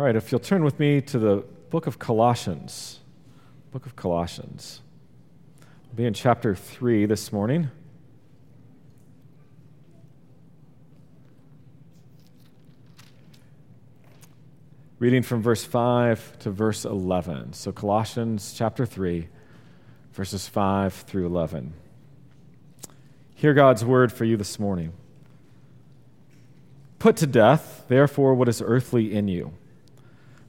All right, if you'll turn with me to the book of Colossians. Book of Colossians. We'll be in chapter 3 this morning. Reading from verse 5 to verse 11. So, Colossians chapter 3, verses 5 through 11. Hear God's word for you this morning. Put to death, therefore, what is earthly in you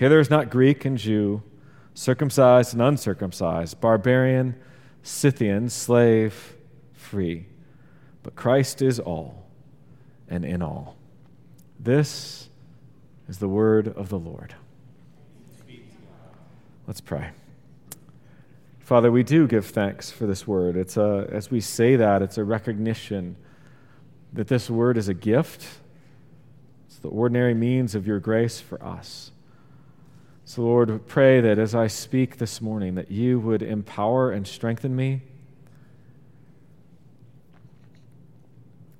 Here there is not Greek and Jew, circumcised and uncircumcised, barbarian, Scythian, slave, free. But Christ is all and in all. This is the word of the Lord. Let's pray. Father, we do give thanks for this word. It's a, as we say that, it's a recognition that this word is a gift. It's the ordinary means of your grace for us. So, Lord, pray that as I speak this morning, that you would empower and strengthen me.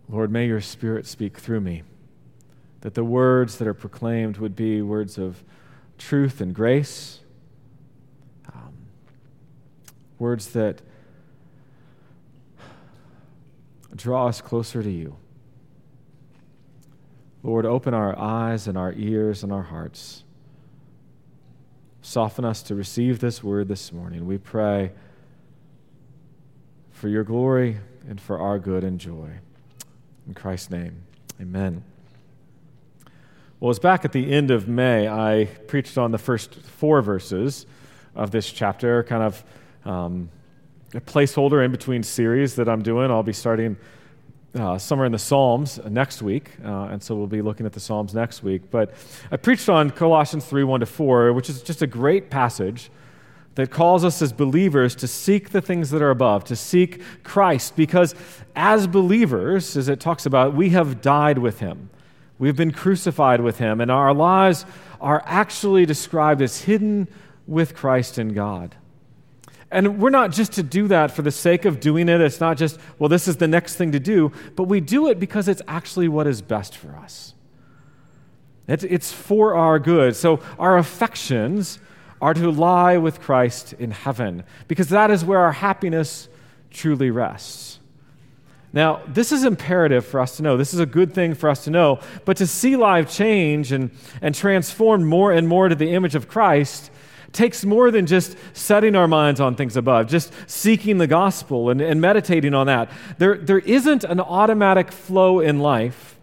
Lord, may your Spirit speak through me, that the words that are proclaimed would be words of truth and grace, um, words that draw us closer to you. Lord, open our eyes and our ears and our hearts Soften us to receive this word this morning. We pray for your glory and for our good and joy. In Christ's name, amen. Well, it's back at the end of May. I preached on the first four verses of this chapter, kind of um, a placeholder in between series that I'm doing. I'll be starting uh, somewhere in the Psalms next week, uh, and so we'll be looking at the Psalms next week. But I preached on Colossians 3 1 to 4, which is just a great passage that calls us as believers to seek the things that are above, to seek Christ, because as believers, as it talks about, we have died with him. We've been crucified with him, and our lives are actually described as hidden with Christ in God. And we're not just to do that for the sake of doing it. It's not just, well, this is the next thing to do, but we do it because it's actually what is best for us. It's, for our good. So our affections are to lie with Christ in heaven because that is where our happiness truly rests. Now, this is imperative for us to know. This is a good thing for us to know. But to see life change and, and transform more and more to the image of Christ takes more than just setting our minds on things above, just seeking the gospel and, and meditating on that. There, there isn't an automatic flow in life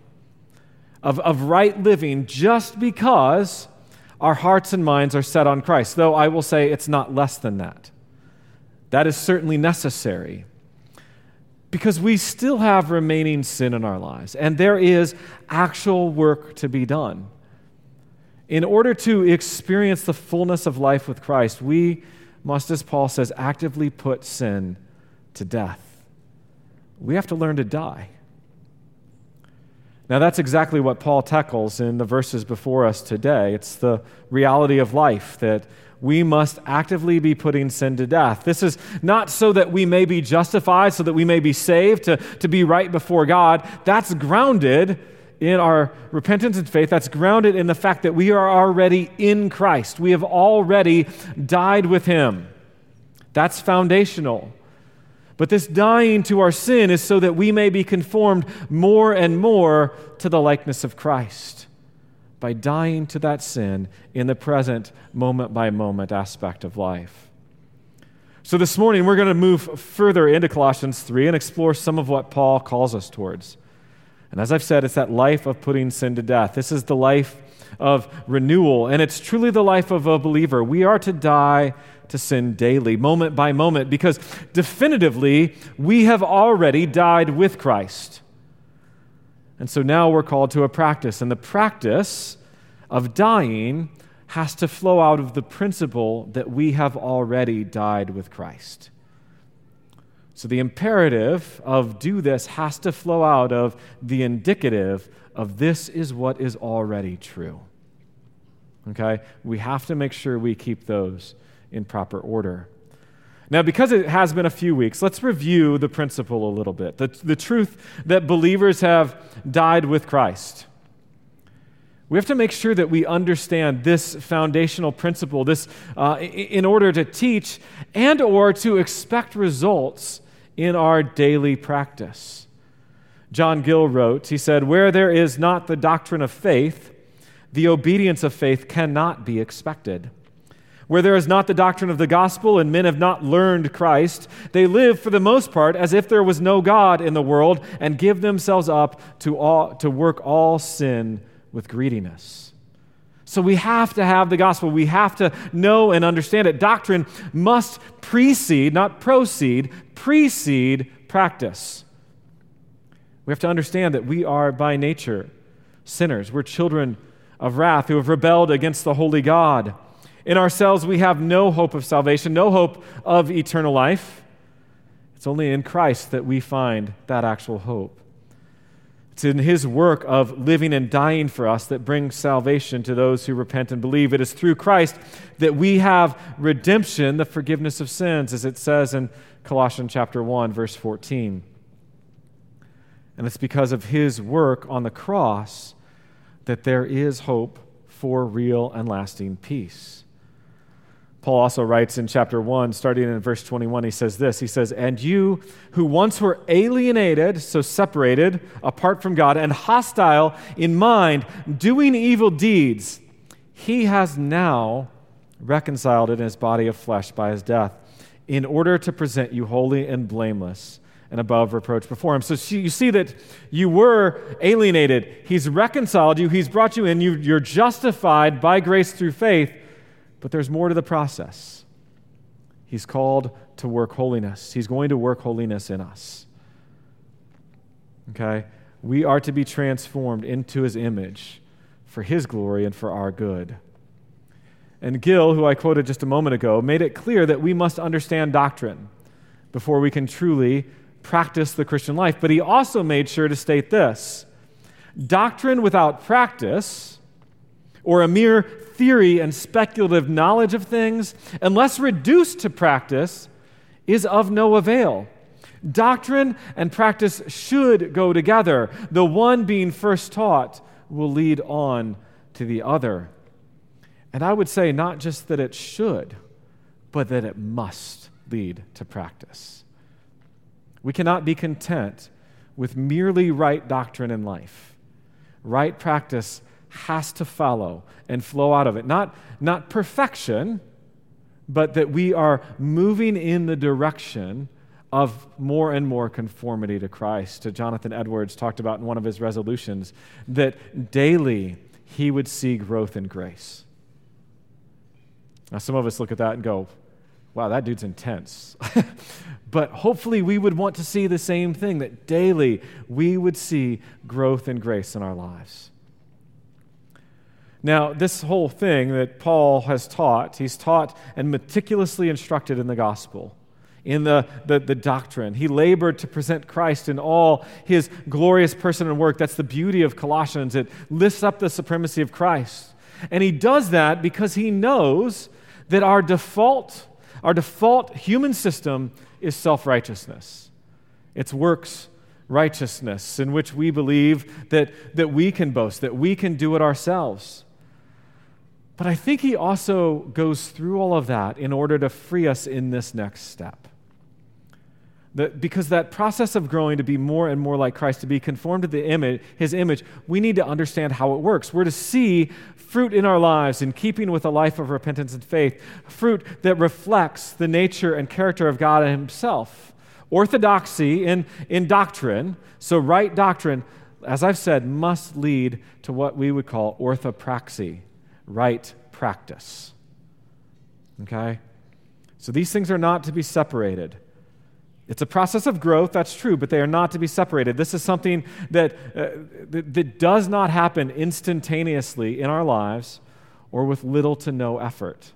of, of right living just because our hearts and minds are set on Christ, though I will say it's not less than that. That is certainly necessary because we still have remaining sin in our lives, and there is actual work to be done. In order to experience the fullness of life with Christ, we must, as Paul says, actively put sin to death. We have to learn to die. Now, that's exactly what Paul tackles in the verses before us today. It's the reality of life that we must actively be putting sin to death. This is not so that we may be justified, so that we may be saved, to, to be right before God. That's grounded in our repentance and faith that's grounded in the fact that we are already in Christ. We have already died with Him. That's foundational. But this dying to our sin is so that we may be conformed more and more to the likeness of Christ by dying to that sin in the present, moment by moment aspect of life. So this morning, we're going to move further into Colossians 3 and explore some of what Paul calls us towards. And as I've said, it's that life of putting sin to death. This is the life of renewal, and it's truly the life of a believer. We are to die to sin daily, moment by moment, because definitively we have already died with Christ. And so now we're called to a practice, and the practice of dying has to flow out of the principle that we have already died with Christ. So the imperative of do this has to flow out of the indicative of this is what is already true. Okay? We have to make sure we keep those in proper order. Now, because it has been a few weeks, let's review the principle a little bit the, the truth that believers have died with Christ. We have to make sure that we understand this foundational principle this, uh, in order to teach and or to expect results in our daily practice. John Gill wrote, he said, Where there is not the doctrine of faith, the obedience of faith cannot be expected. Where there is not the doctrine of the gospel and men have not learned Christ, they live for the most part as if there was no God in the world and give themselves up to, all, to work all sin with greediness. So we have to have the gospel. We have to know and understand it. Doctrine must precede, not proceed, precede practice. We have to understand that we are by nature sinners. We're children of wrath who have rebelled against the holy God. In ourselves, we have no hope of salvation, no hope of eternal life. It's only in Christ that we find that actual hope. It's in his work of living and dying for us that brings salvation to those who repent and believe. It is through Christ that we have redemption, the forgiveness of sins, as it says in Colossians chapter 1 verse 14. And it's because of his work on the cross that there is hope for real and lasting peace. Paul also writes in chapter 1, starting in verse 21, he says this He says, And you who once were alienated, so separated, apart from God, and hostile in mind, doing evil deeds, he has now reconciled in his body of flesh by his death, in order to present you holy and blameless and above reproach before him. So you see that you were alienated. He's reconciled you, he's brought you in, you, you're justified by grace through faith. But there's more to the process. He's called to work holiness, He's going to work holiness in us. Okay? We are to be transformed into His image for His glory and for our good. And Gill, who I quoted just a moment ago, made it clear that we must understand doctrine before we can truly practice the Christian life. But he also made sure to state this doctrine without practice, or a mere theory and speculative knowledge of things, unless reduced to practice, is of no avail. Doctrine and practice should go together. The one being first taught will lead on to the other. And I would say not just that it should, but that it must lead to practice. We cannot be content with merely right doctrine in life. Right practice has to follow and flow out of it. Not, not perfection, but that we are moving in the direction of more and more conformity to Christ. To Jonathan Edwards talked about in one of his resolutions that daily he would see growth in grace. Now, some of us look at that and go, wow, that dude's intense. but hopefully, we would want to see the same thing that daily we would see growth in grace in our lives. Now, this whole thing that Paul has taught, he's taught and meticulously instructed in the gospel, in the, the, the, doctrine. He labored to present Christ in all his glorious person and work. That's the beauty of Colossians. It lifts up the supremacy of Christ. And he does that because he knows that our default, our default human system is self righteousness. It's works righteousness in which we believe that, that we can boast, that we can do it ourselves. But I think he also goes through all of that in order to free us in this next step. That because that process of growing to be more and more like Christ, to be conformed to the image, his image, we need to understand how it works. We're to see fruit in our lives in keeping with a life of repentance and faith, fruit that reflects the nature and character of God himself. Orthodoxy in, in doctrine, so right doctrine, as I've said, must lead to what we would call orthopraxy, right practice. Okay? So these things are not to be separated. It's a process of growth, that's true, but they are not to be separated. This is something that, uh, that, that does not happen instantaneously in our lives or with little to no effort.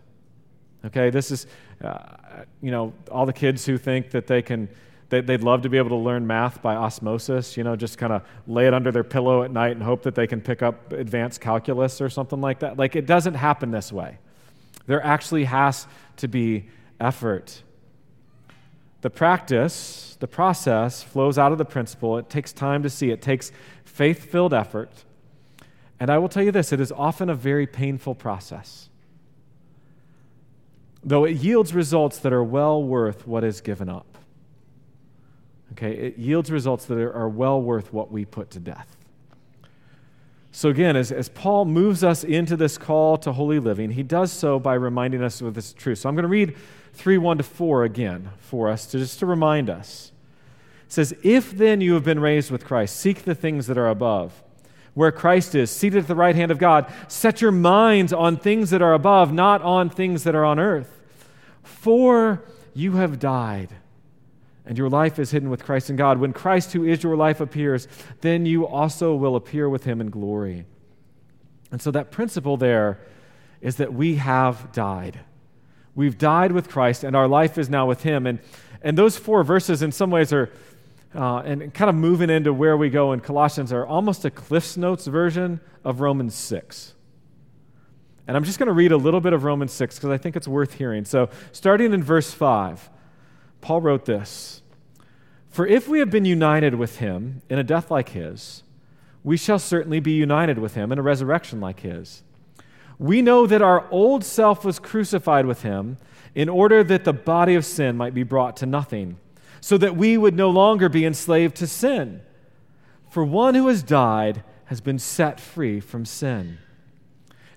Okay, this is, uh, you know, all the kids who think that they can, they, would love to be able to learn math by osmosis, you know, just kind of lay it under their pillow at night and hope that they can pick up advanced calculus or something like that. Like, it doesn't happen this way. There actually has to be effort. The practice, the process flows out of the principle. It takes time to see, it takes faith filled effort. And I will tell you this it is often a very painful process, though it yields results that are well worth what is given up. Okay, it yields results that are well worth what we put to death. So, again, as, as Paul moves us into this call to holy living, he does so by reminding us of this truth. So, I'm going to read 3 1 to 4 again for us, to, just to remind us. It says, If then you have been raised with Christ, seek the things that are above, where Christ is, seated at the right hand of God. Set your minds on things that are above, not on things that are on earth. For you have died and your life is hidden with Christ in God. When Christ, who is your life, appears, then you also will appear with him in glory. And so that principle there is that we have died. We've died with Christ, and our life is now with him. And, and those four verses, in some ways, are, uh, and kind of moving into where we go in Colossians, are almost a Cliff's Notes version of Romans 6. And I'm just going to read a little bit of Romans 6 because I think it's worth hearing. So, starting in verse 5, Paul wrote this. For if we have been united with him in a death like his, we shall certainly be united with him in a resurrection like his. We know that our old self was crucified with him in order that the body of sin might be brought to nothing, so that we would no longer be enslaved to sin. For one who has died has been set free from sin.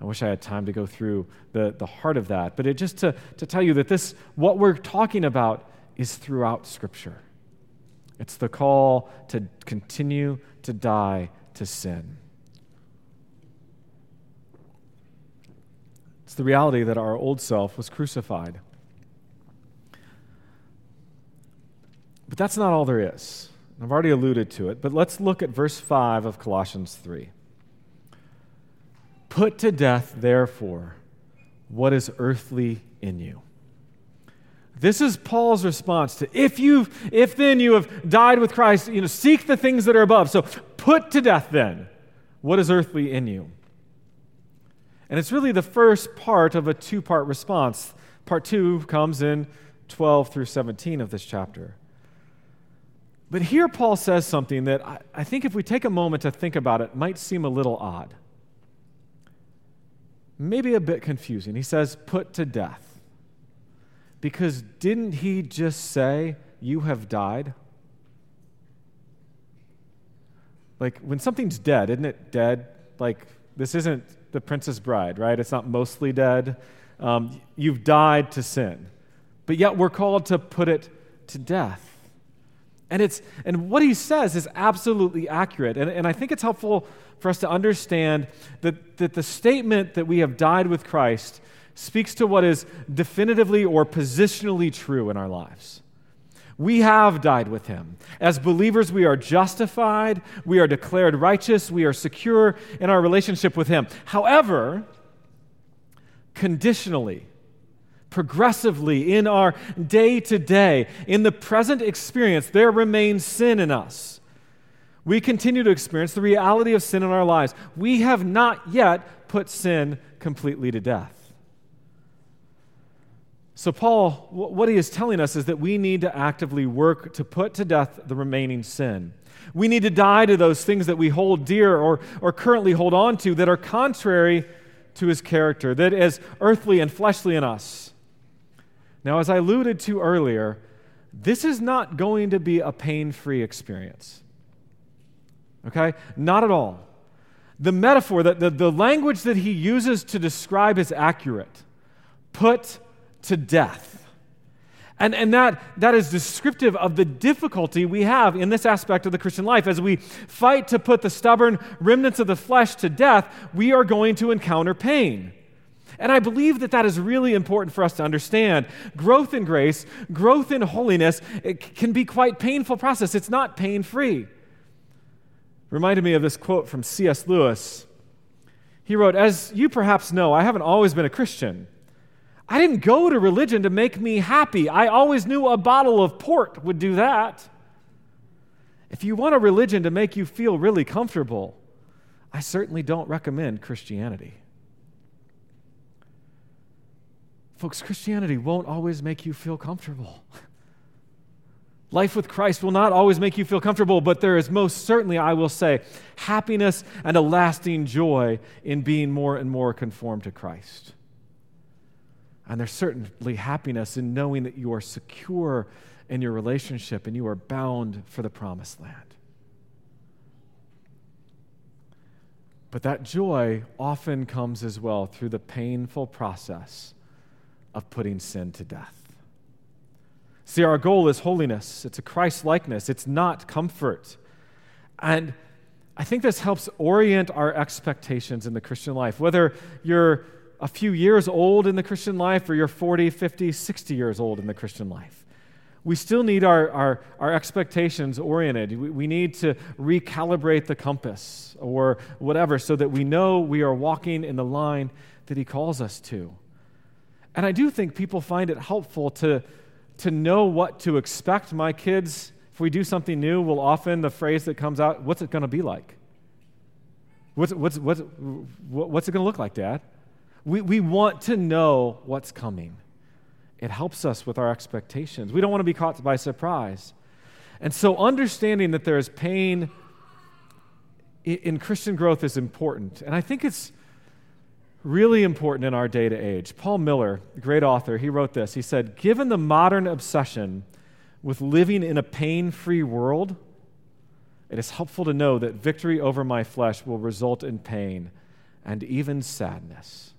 I wish I had time to go through the, the heart of that. But it just to, to tell you that this, what we're talking about, is throughout Scripture. It's the call to continue to die to sin. It's the reality that our old self was crucified. But that's not all there is. I've already alluded to it, but let's look at verse 5 of Colossians 3. Put to death, therefore, what is earthly in you. This is Paul's response to if you if then you have died with Christ, you know, seek the things that are above. So put to death then what is earthly in you. And it's really the first part of a two-part response. Part 2 comes in 12 through 17 of this chapter. But here Paul says something that I, I think if we take a moment to think about it might seem a little odd maybe a bit confusing. He says, put to death. Because didn't he just say, you have died? Like, when something's dead, isn't it dead? Like, this isn't the Princess Bride, right? It's not mostly dead. Um, you've died to sin. But yet we're called to put it to death. And, it's, and what he says is absolutely accurate. And, and I think it's helpful for us to understand that, that the statement that we have died with Christ speaks to what is definitively or positionally true in our lives. We have died with him. As believers, we are justified, we are declared righteous, we are secure in our relationship with him. However, conditionally, progressively in our day to day, in the present experience, there remains sin in us. We continue to experience the reality of sin in our lives. We have not yet put sin completely to death. So, Paul, what he is telling us is that we need to actively work to put to death the remaining sin. We need to die to those things that we hold dear or, or currently hold on to that are contrary to his character, that is earthly and fleshly in us. Now, as I alluded to earlier, this is not going to be a pain free experience. Okay? Not at all. The metaphor, that the, the language that he uses to describe is accurate. put to death. And, and that, that is descriptive of the difficulty we have in this aspect of the Christian life. As we fight to put the stubborn remnants of the flesh to death, we are going to encounter pain. And I believe that that is really important for us to understand. Growth in grace, growth in holiness, it can be quite painful process. It's not pain free. Reminded me of this quote from C.S. Lewis. He wrote, As you perhaps know, I haven't always been a Christian. I didn't go to religion to make me happy. I always knew a bottle of port would do that. If you want a religion to make you feel really comfortable, I certainly don't recommend Christianity. Folks, Christianity won't always make you feel comfortable. Life with Christ will not always make you feel comfortable, but there is most certainly, I will say, happiness and a lasting joy in being more and more conformed to Christ. And there's certainly happiness in knowing that you are secure in your relationship and you are bound for the promised land. But that joy often comes as well through the painful process of putting sin to death. See, our goal is holiness, it's a Christ likeness, it's not comfort. And I think this helps orient our expectations in the Christian life. Whether you're a few years old in the Christian life or you're 40, 50, 60 years old in the Christian life. We still need our, our, our expectations oriented. We, we need to recalibrate the compass or whatever so that we know we are walking in the line that He calls us to. And I do think people find it helpful to, to know what to expect. My kids, if we do something new, will often, the phrase that comes out, what's it going to be like? What's, what's, what's, what's it going to look like, Dad? We, we want to know what's coming. It helps us with our expectations. We don't want to be caught by surprise. And so, understanding that there is pain in Christian growth is important. And I think it's really important in our day to age. Paul Miller, great author, he wrote this. He said, Given the modern obsession with living in a pain free world, it is helpful to know that victory over my flesh will result in pain and even sadness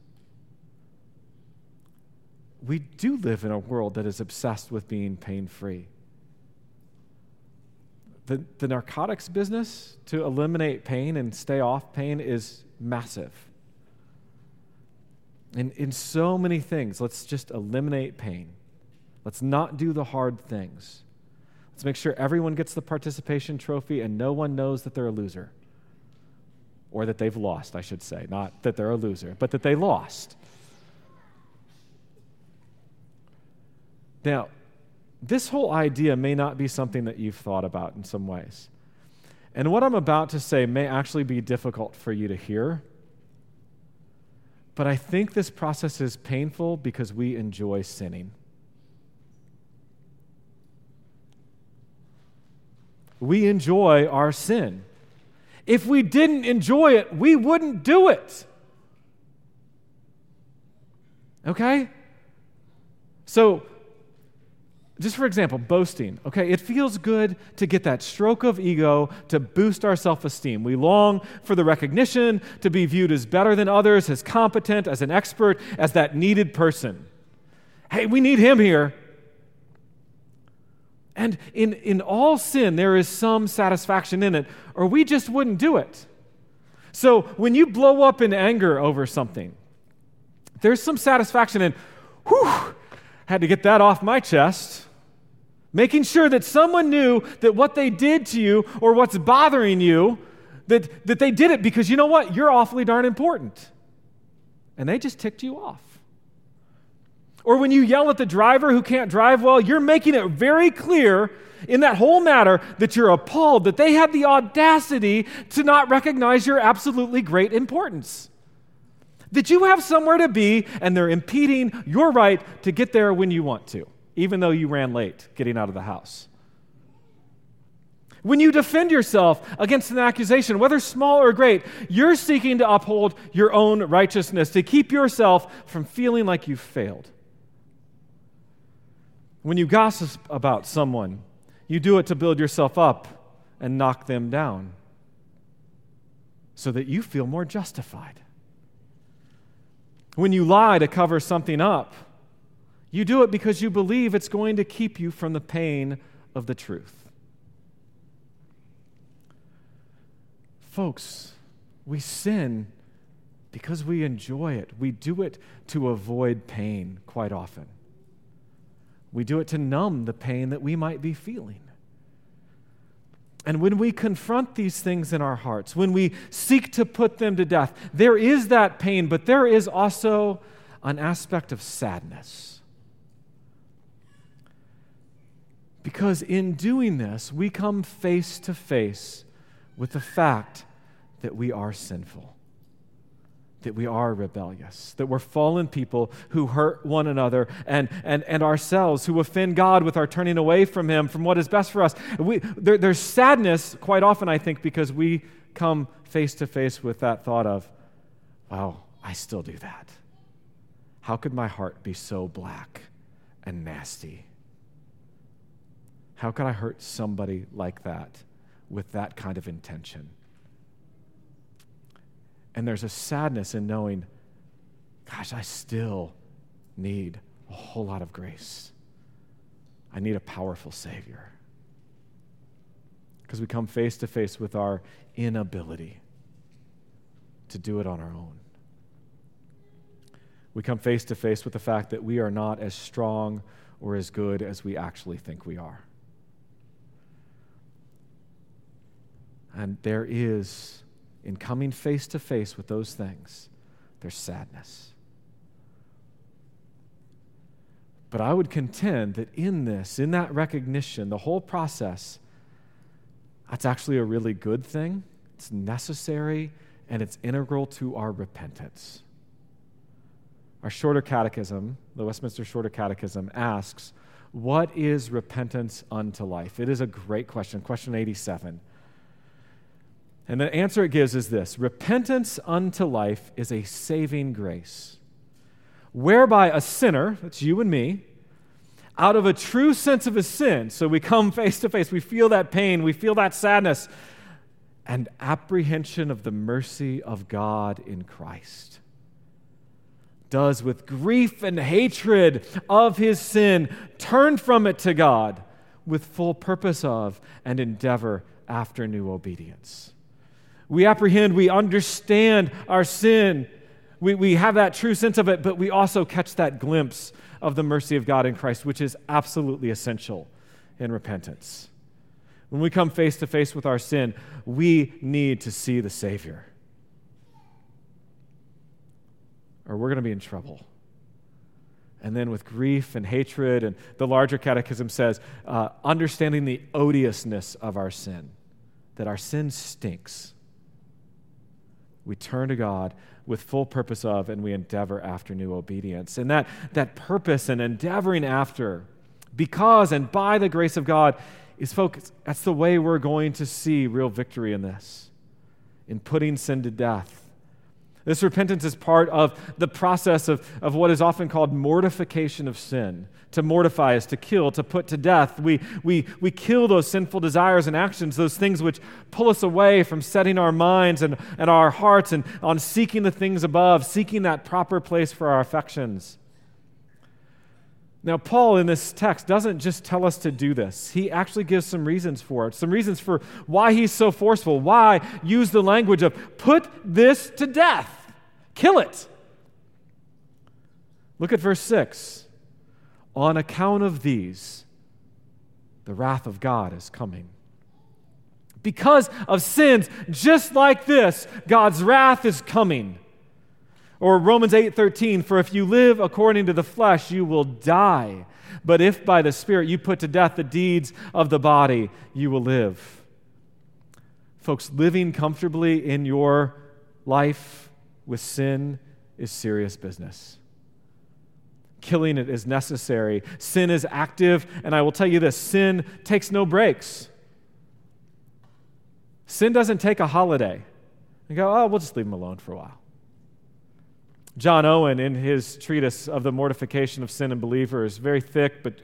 we do live in a world that is obsessed with being pain free. The, the narcotics business to eliminate pain and stay off pain is massive. In, in so many things, let's just eliminate pain. Let's not do the hard things. Let's make sure everyone gets the participation trophy and no one knows that they're a loser. Or that they've lost, I should say. Not that they're a loser, but that they lost. Now, this whole idea may not be something that you've thought about in some ways. And what I'm about to say may actually be difficult for you to hear. But I think this process is painful because we enjoy sinning. We enjoy our sin. If we didn't enjoy it, we wouldn't do it. Okay? So, just for example, boasting. Okay, it feels good to get that stroke of ego to boost our self esteem. We long for the recognition to be viewed as better than others, as competent, as an expert, as that needed person. Hey, we need him here. And in, in all sin, there is some satisfaction in it, or we just wouldn't do it. So when you blow up in anger over something, there's some satisfaction in, whew, had to get that off my chest. Making sure that someone knew that what they did to you or what's bothering you, that, that they did it because you know what? You're awfully darn important. And they just ticked you off. Or when you yell at the driver who can't drive well, you're making it very clear in that whole matter that you're appalled that they had the audacity to not recognize your absolutely great importance. That you have somewhere to be and they're impeding your right to get there when you want to even though you ran late getting out of the house. When you defend yourself against an accusation, whether small or great, you're seeking to uphold your own righteousness, to keep yourself from feeling like you've failed. When you gossip about someone, you do it to build yourself up and knock them down so that you feel more justified. When you lie to cover something up, you do it because you believe it's going to keep you from the pain of the truth. Folks, we sin because we enjoy it. We do it to avoid pain quite often. We do it to numb the pain that we might be feeling. And when we confront these things in our hearts, when we seek to put them to death, there is that pain, but there is also an aspect of sadness. Because in doing this, we come face to face with the fact that we are sinful that we are rebellious, that we're fallen people who hurt one another and, and, and ourselves, who offend God with our turning away from Him, from what is best for us. We, there, there's sadness quite often, I think, because we come face to face with that thought of, wow, I still do that. How could my heart be so black and nasty? How could I hurt somebody like that with that kind of intention? And there's a sadness in knowing, gosh, I still need a whole lot of grace. I need a powerful Savior. Because we come face to face with our inability to do it on our own. We come face to face with the fact that we are not as strong or as good as we actually think we are. And there is in coming face to face with those things, there's sadness. But I would contend that in this, in that recognition, the whole process, that's actually a really good thing. It's necessary and it's integral to our repentance. Our shorter catechism, the Westminster Shorter Catechism, asks, What is repentance unto life? It is a great question. Question 87. And the answer it gives is this repentance unto life is a saving grace, whereby a sinner, that's you and me, out of a true sense of his sin, so we come face to face, we feel that pain, we feel that sadness, and apprehension of the mercy of God in Christ. Does with grief and hatred of his sin turn from it to God with full purpose of and endeavor after new obedience. We apprehend, we understand our sin. We, we have that true sense of it, but we also catch that glimpse of the mercy of God in Christ, which is absolutely essential in repentance. When we come face to face with our sin, we need to see the Savior. Or we're going to be in trouble. And then with grief and hatred, and the larger catechism says, uh, understanding the odiousness of our sin, that our sin stinks we turn to God with full purpose of, and we endeavor after new obedience. And that, that purpose and endeavoring after, because and by the grace of God, is focused. That's the way we're going to see real victory in this, in putting sin to death this repentance is part of the process of, of what is often called mortification of sin. To mortify is to kill, to put to death. We, we, we kill those sinful desires and actions, those things which pull us away from setting our minds and, and our hearts and on seeking the things above, seeking that proper place for our affections. Now, Paul in this text doesn't just tell us to do this. He actually gives some reasons for it, some reasons for why he's so forceful, why use the language of put this to death, kill it. Look at verse 6. On account of these, the wrath of God is coming. Because of sins just like this, God's wrath is coming. Or Romans 8:13, for if you live according to the flesh, you will die. But if by the Spirit you put to death the deeds of the body, you will live. Folks, living comfortably in your life with sin is serious business. Killing it is necessary. Sin is active, and I will tell you this sin takes no breaks. Sin doesn't take a holiday and go, oh, we'll just leave him alone for a while. John Owen, in his treatise of the mortification of sin in believers, very thick but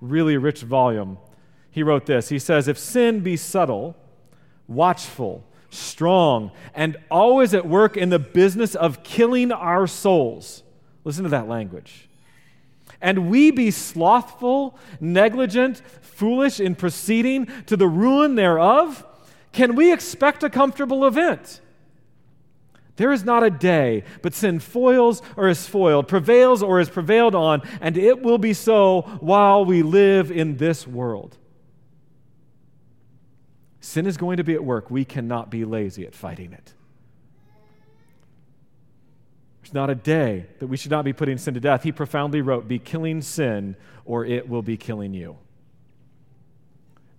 really rich volume, he wrote this. He says, If sin be subtle, watchful, strong, and always at work in the business of killing our souls, Listen to that language. And we be slothful, negligent, foolish in proceeding to the ruin thereof? Can we expect a comfortable event? There is not a day, but sin foils or is foiled, prevails or is prevailed on, and it will be so while we live in this world. Sin is going to be at work. We cannot be lazy at fighting it. There's not a day that we should not be putting sin to death. He profoundly wrote, Be killing sin, or it will be killing you.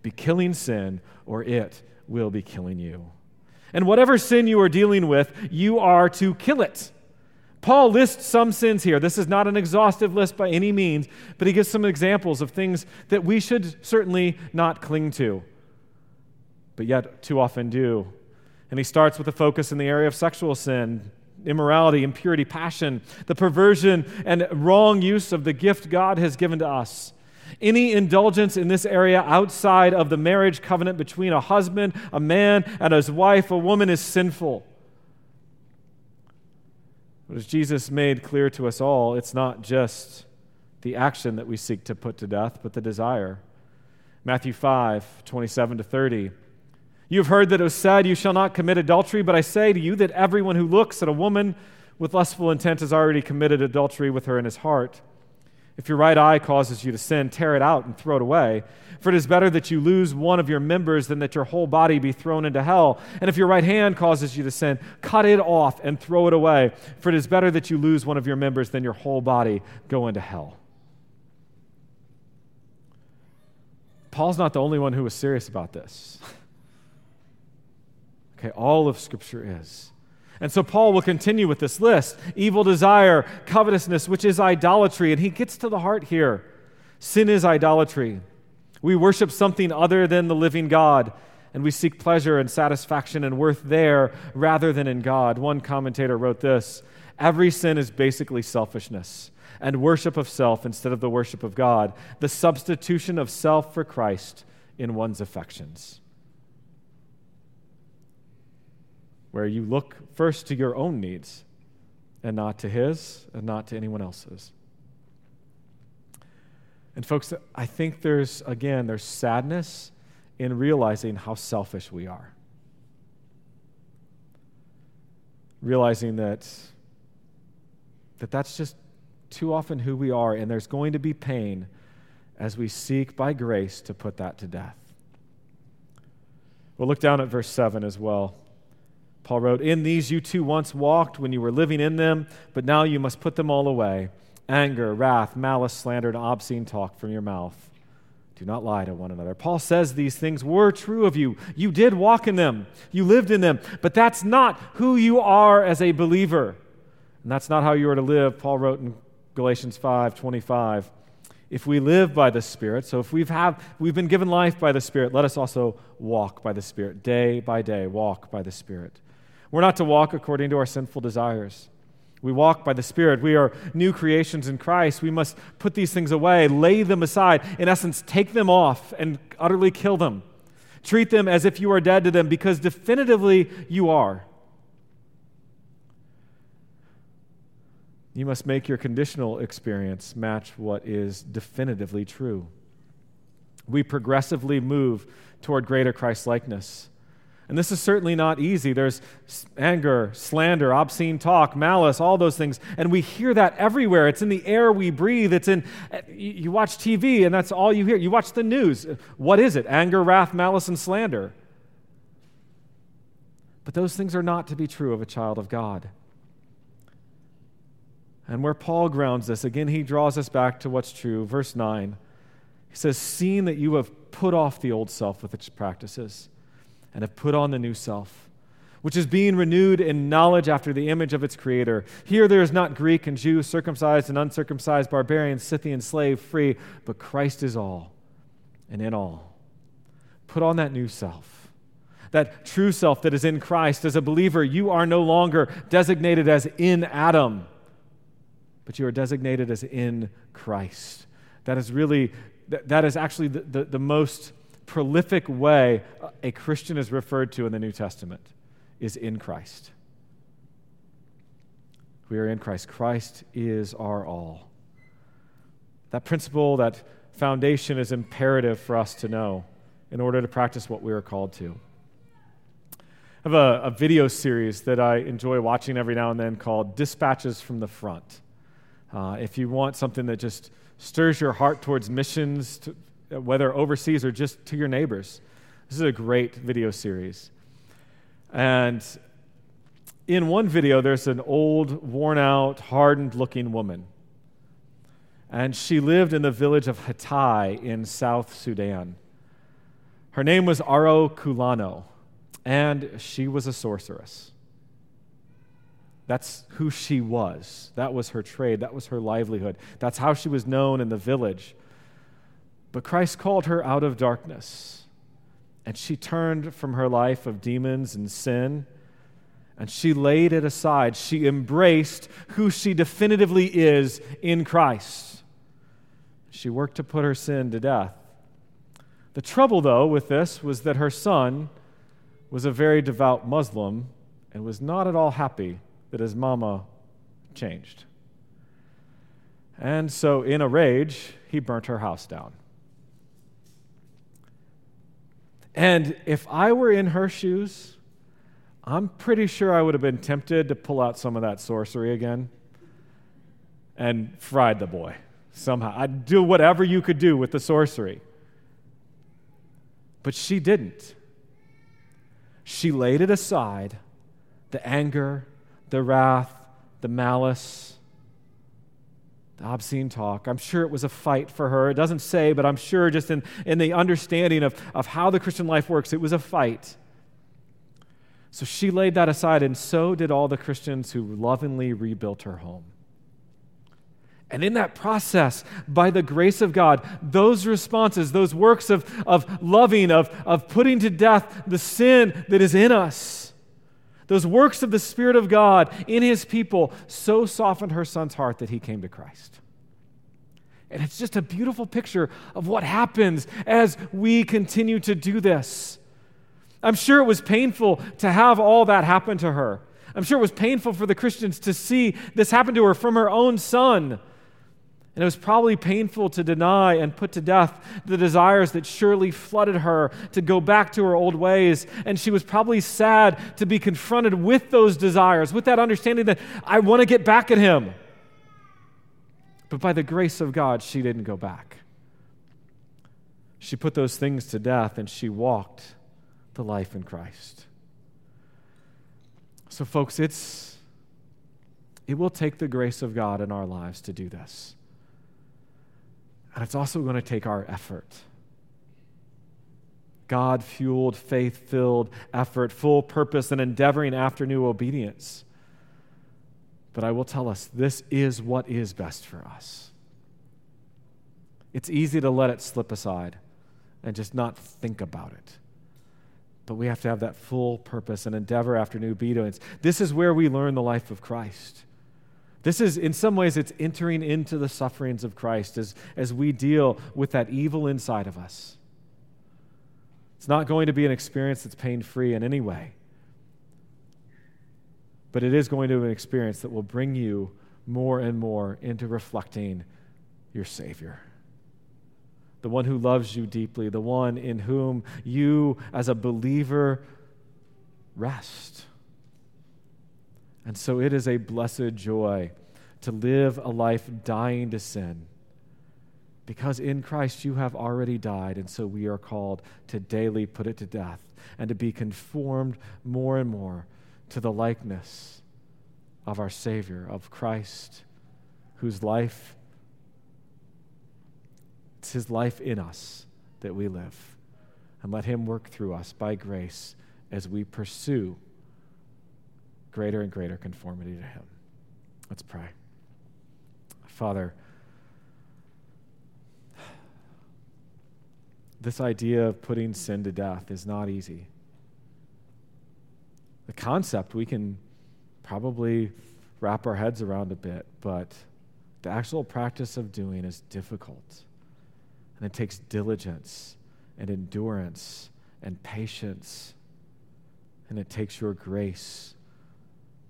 Be killing sin, or it will be killing you. And whatever sin you are dealing with, you are to kill it. Paul lists some sins here. This is not an exhaustive list by any means, but he gives some examples of things that we should certainly not cling to, but yet too often do. And he starts with a focus in the area of sexual sin, immorality, impurity, passion, the perversion and wrong use of the gift God has given to us. Any indulgence in this area outside of the marriage covenant between a husband, a man, and his wife, a woman, is sinful. But as Jesus made clear to us all, it's not just the action that we seek to put to death, but the desire. Matthew 5 27 to 30. You have heard that it was said, You shall not commit adultery, but I say to you that everyone who looks at a woman with lustful intent has already committed adultery with her in his heart. If your right eye causes you to sin, tear it out and throw it away. For it is better that you lose one of your members than that your whole body be thrown into hell. And if your right hand causes you to sin, cut it off and throw it away. For it is better that you lose one of your members than your whole body go into hell. Paul's not the only one who was serious about this. okay, all of Scripture is. And so Paul will continue with this list evil desire, covetousness, which is idolatry. And he gets to the heart here. Sin is idolatry. We worship something other than the living God, and we seek pleasure and satisfaction and worth there rather than in God. One commentator wrote this Every sin is basically selfishness and worship of self instead of the worship of God, the substitution of self for Christ in one's affections. Where you look first to your own needs and not to his and not to anyone else's. And folks, I think there's, again, there's sadness in realizing how selfish we are. Realizing that, that that's just too often who we are, and there's going to be pain as we seek by grace to put that to death. We'll look down at verse 7 as well. Paul wrote, In these you too once walked when you were living in them, but now you must put them all away anger, wrath, malice, slander, and obscene talk from your mouth. Do not lie to one another. Paul says these things were true of you. You did walk in them, you lived in them, but that's not who you are as a believer. And that's not how you are to live. Paul wrote in Galatians 5 25 if we live by the Spirit, so if we've, have, we've been given life by the Spirit, let us also walk by the Spirit. Day by day, walk by the Spirit. We're not to walk according to our sinful desires. We walk by the Spirit. We are new creations in Christ. We must put these things away, lay them aside. In essence, take them off and utterly kill them. Treat them as if you are dead to them because definitively you are. You must make your conditional experience match what is definitively true. We progressively move toward greater Christ likeness. And this is certainly not easy. There's anger, slander, obscene talk, malice, all those things. And we hear that everywhere. It's in the air we breathe. It's in, eh, you watch TV and that's all you hear. You watch the news. What is it? Anger, wrath, malice, and slander. But those things are not to be true of a child of God. And where Paul grounds this, again, he draws us back to what's true. Verse 9, he says, Seeing that you have put off the old self with its practices and have put on the new self, which is being renewed in knowledge after the image of its creator. Here there is not Greek and Jew, circumcised and uncircumcised, barbarian, Scythian, slave, free, but Christ is all and in all. Put on that new self. That true self that is in Christ. As a believer, you are no longer designated as in Adam, but you are designated as in Christ. That is really, that, is actually the, the, the most prolific way a Christian is referred to in the New Testament is in Christ. we are in Christ. Christ is our all. That principle, that foundation is imperative for us to know in order to practice what we are called to. I have a, a, video series that I enjoy watching every now and then called Dispatches from the Front. Uh, if you want something that just stirs your heart towards missions, to, whether overseas or just to your neighbors, this is a great video series. And in one video, there's an old, worn out, hardened looking woman. And she lived in the village of Hatay in South Sudan. Her name was Aro Kulano, and she was a sorceress. That's who she was. That was her trade. That was her livelihood. That's how she was known in the village. But Christ called her out of darkness, and she turned from her life of demons and sin and she laid it aside. She embraced who she definitively is in Christ. She worked to put her sin to death. The trouble, though, with this was that her son was a very devout Muslim and was not at all happy that his mama changed. And so, in a rage, he burnt her house down. And if I were in her shoes, I'm pretty sure I would have been tempted to pull out some of that sorcery again and fried the boy somehow. I'd do whatever you could do with the sorcery. But she didn't. She laid it aside the anger, the wrath, the malice, obscene talk. I'm sure it was a fight for her. It doesn't say, but I'm sure just in, in the understanding of, of how the Christian life works, it was a fight. So she laid that aside, and so did all the Christians who lovingly rebuilt her home. And in that process, by the grace of God, those responses, those works of, of loving, of, of putting to death the sin that is in us, those works of the Spirit of God in His people, so softened her son's heart that he came to Christ. And it's just a beautiful picture of what happens as we continue to do this. I'm sure it was painful to have all that happen to her. I'm sure it was painful for the Christians to see this happen to her from her own son. And it was probably painful to deny and put to death the desires that surely flooded her to go back to her old ways. And she was probably sad to be confronted with those desires, with that understanding that I want to get back at him. But by the grace of God, she didn't go back. She put those things to death and she walked the life in Christ. So, folks, it's, it will take the grace of God in our lives to do this. And it's also going to take our effort. God fueled, faith filled effort, full purpose, and endeavoring after new obedience. But I will tell us this is what is best for us. It's easy to let it slip aside and just not think about it. But we have to have that full purpose and endeavor after new obedience. This is where we learn the life of Christ. This is, in some ways, it's entering into the sufferings of Christ as, as we deal with that evil inside of us. It's not going to be an experience that's pain free in any way, but it is going to be an experience that will bring you more and more into reflecting your Savior the one who loves you deeply, the one in whom you, as a believer, rest. And so it is a blessed joy to live a life dying to sin. Because in Christ you have already died, and so we are called to daily put it to death and to be conformed more and more to the likeness of our Savior, of Christ, whose life it's His life in us that we live. And let Him work through us by grace as we pursue greater and greater conformity to Him. Let's pray. Father, this idea of putting sin to death is not easy. The concept we can probably wrap our heads around a bit, but the actual practice of doing is difficult. And it takes diligence and endurance and patience. And it takes your grace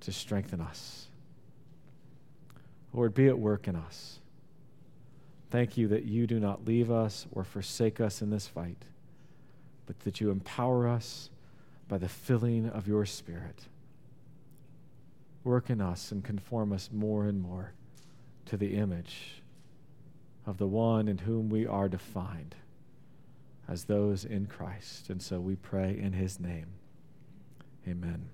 to strengthen us. Lord, be at work in us. Thank you that you do not leave us or forsake us in this fight, but that you empower us by the filling of your Spirit. Work in us and conform us more and more to the image of the one in whom we are defined as those in Christ. And so we pray in his name. Amen.